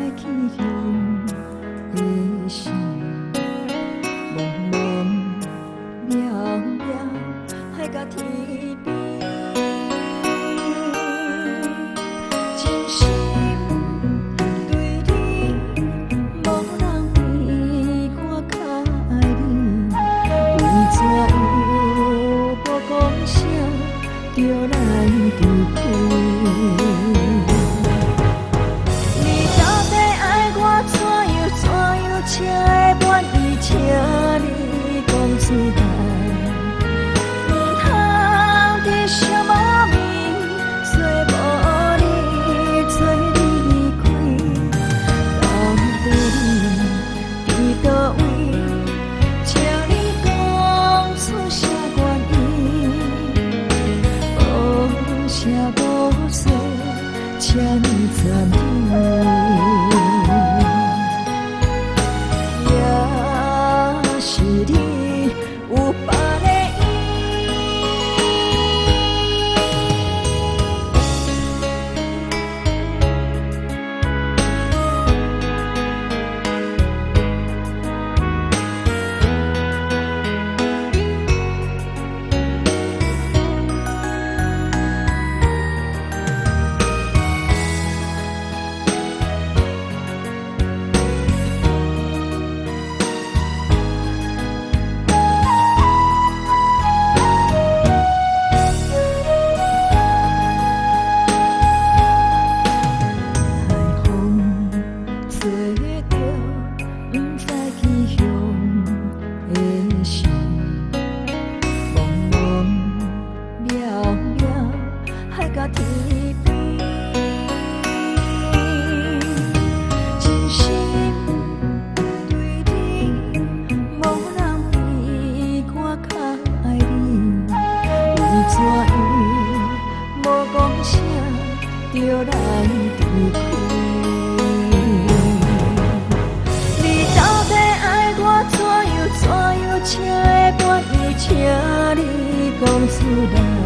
海气的，茫茫渺渺，海角天边。着来离开。你到底爱我怎样？怎样？请的我又请你讲出来。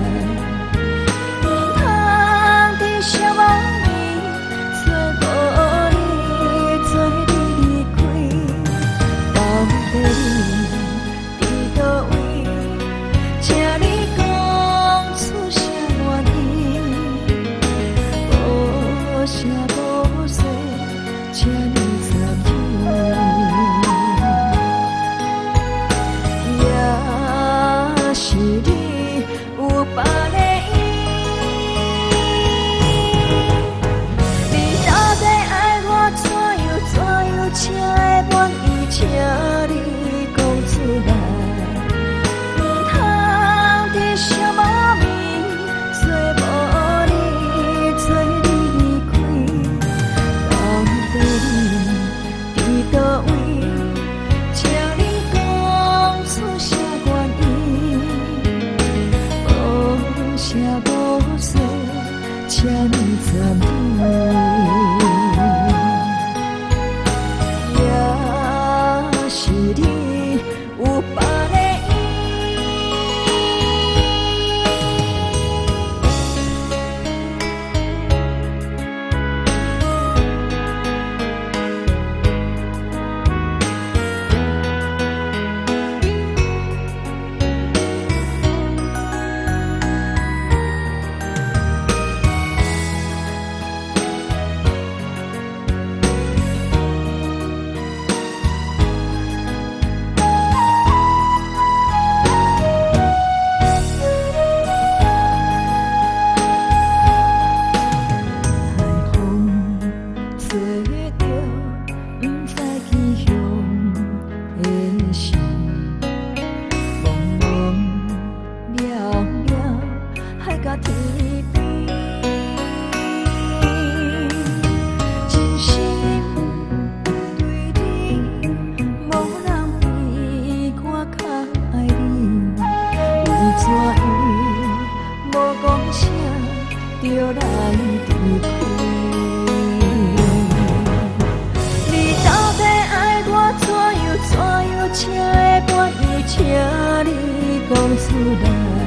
请会满意，请你讲出来。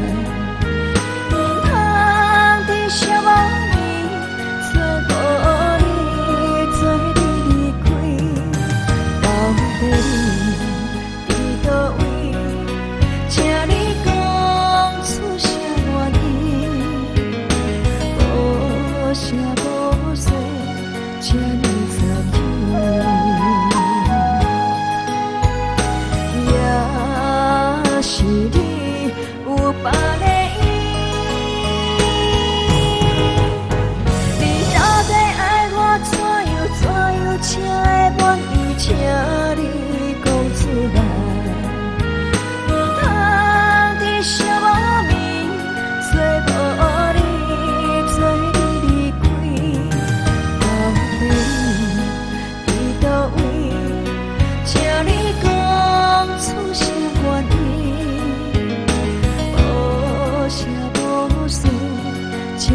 啥？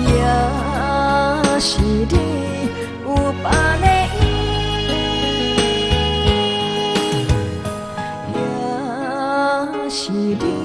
也是你有别个意，也是你。